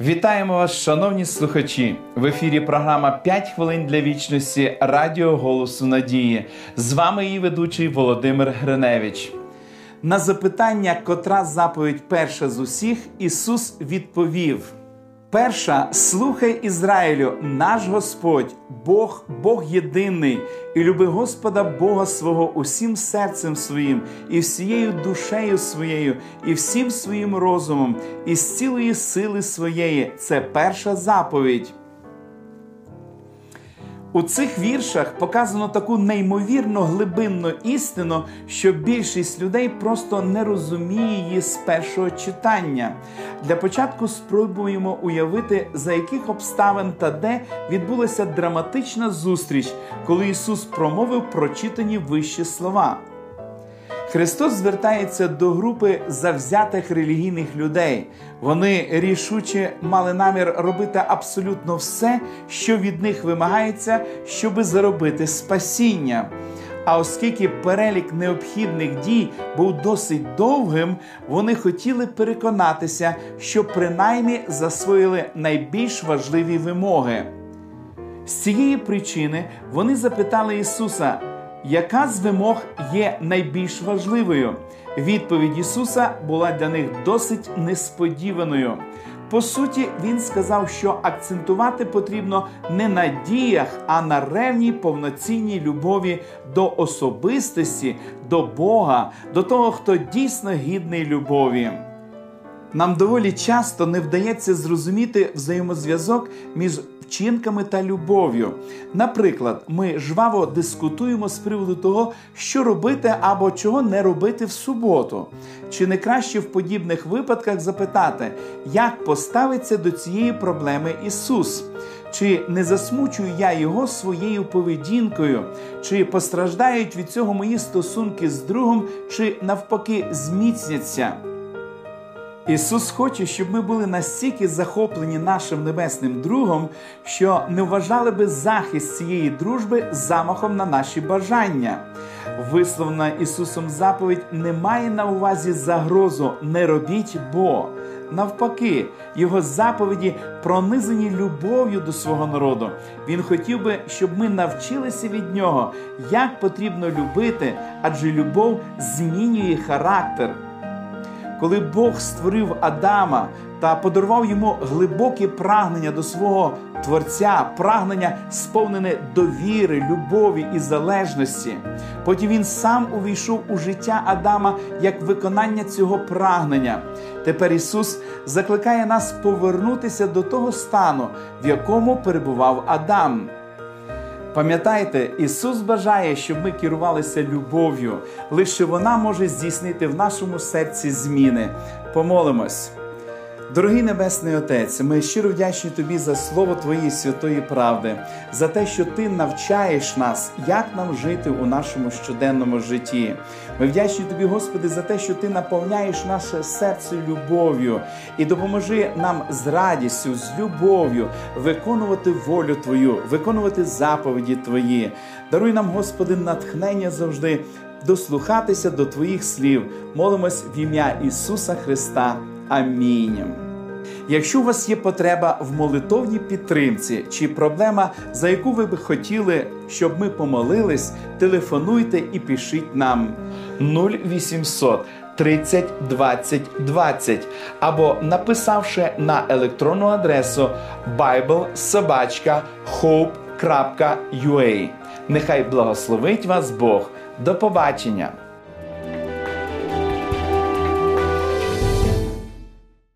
Вітаємо вас, шановні слухачі! В ефірі програма «5 хвилин для вічності Радіо Голосу Надії. З вами її ведучий Володимир Гриневич. На запитання, котра заповідь перша з усіх, Ісус відповів. Перша слухай Ізраїлю, наш Господь, Бог, Бог єдиний, і люби Господа Бога свого усім серцем своїм, і всією душею своєю, і всім своїм розумом, і з цілої сили своєї. Це перша заповідь. У цих віршах показано таку неймовірно глибинну істину, що більшість людей просто не розуміє її з першого читання. Для початку спробуємо уявити, за яких обставин та де відбулася драматична зустріч, коли Ісус промовив прочитані вищі слова. Христос звертається до групи завзятих релігійних людей. Вони рішуче мали намір робити абсолютно все, що від них вимагається, щоби заробити спасіння. А оскільки перелік необхідних дій був досить довгим, вони хотіли переконатися, що принаймні засвоїли найбільш важливі вимоги. З цієї причини вони запитали Ісуса яка з вимог є найбільш важливою? Відповідь Ісуса була для них досить несподіваною. По суті, він сказав, що акцентувати потрібно не на діях, а на ревній повноцінній любові до особистості, до Бога, до того, хто дійсно гідний любові. Нам доволі часто не вдається зрозуміти взаємозв'язок між вчинками та любов'ю. Наприклад, ми жваво дискутуємо з приводу того, що робити або чого не робити в суботу. Чи не краще в подібних випадках запитати, як поставиться до цієї проблеми Ісус? Чи не засмучую я його своєю поведінкою, чи постраждають від цього мої стосунки з другом, чи навпаки зміцняться? Ісус хоче, щоб ми були настільки захоплені нашим небесним другом, що не вважали би захист цієї дружби замахом на наші бажання. Висловлена Ісусом заповідь не має на увазі загрозу не робіть бо. Навпаки, його заповіді пронизані любов'ю до свого народу. Він хотів би, щоб ми навчилися від нього, як потрібно любити, адже любов змінює характер коли Бог створив Адама та подарував йому глибоке прагнення до свого Творця, прагнення сповнене довіри, любові і залежності. Потім він сам увійшов у життя Адама як виконання цього прагнення. Тепер Ісус закликає нас повернутися до того стану, в якому перебував Адам. Пам'ятайте, Ісус бажає, щоб ми керувалися любов'ю. Лише вона може здійснити в нашому серці зміни. Помолимось. Дорогий Небесний Отець, ми щиро вдячні Тобі за слово Твоєї святої правди, за те, що Ти навчаєш нас, як нам жити у нашому щоденному житті. Ми вдячні Тобі, Господи, за те, що Ти наповняєш наше серце любов'ю і допоможи нам з радістю, з любов'ю виконувати волю Твою, виконувати заповіді Твої. Даруй нам, Господи, натхнення завжди дослухатися до Твоїх слів. Молимось в ім'я Ісуса Христа. Амінь. Якщо у вас є потреба в молитовній підтримці чи проблема, за яку ви би хотіли, щоб ми помолились, телефонуйте і пишіть нам 0800 30 20 20 або написавши на електронну адресу biblesobachka.hope.ua. Нехай благословить вас Бог. До побачення!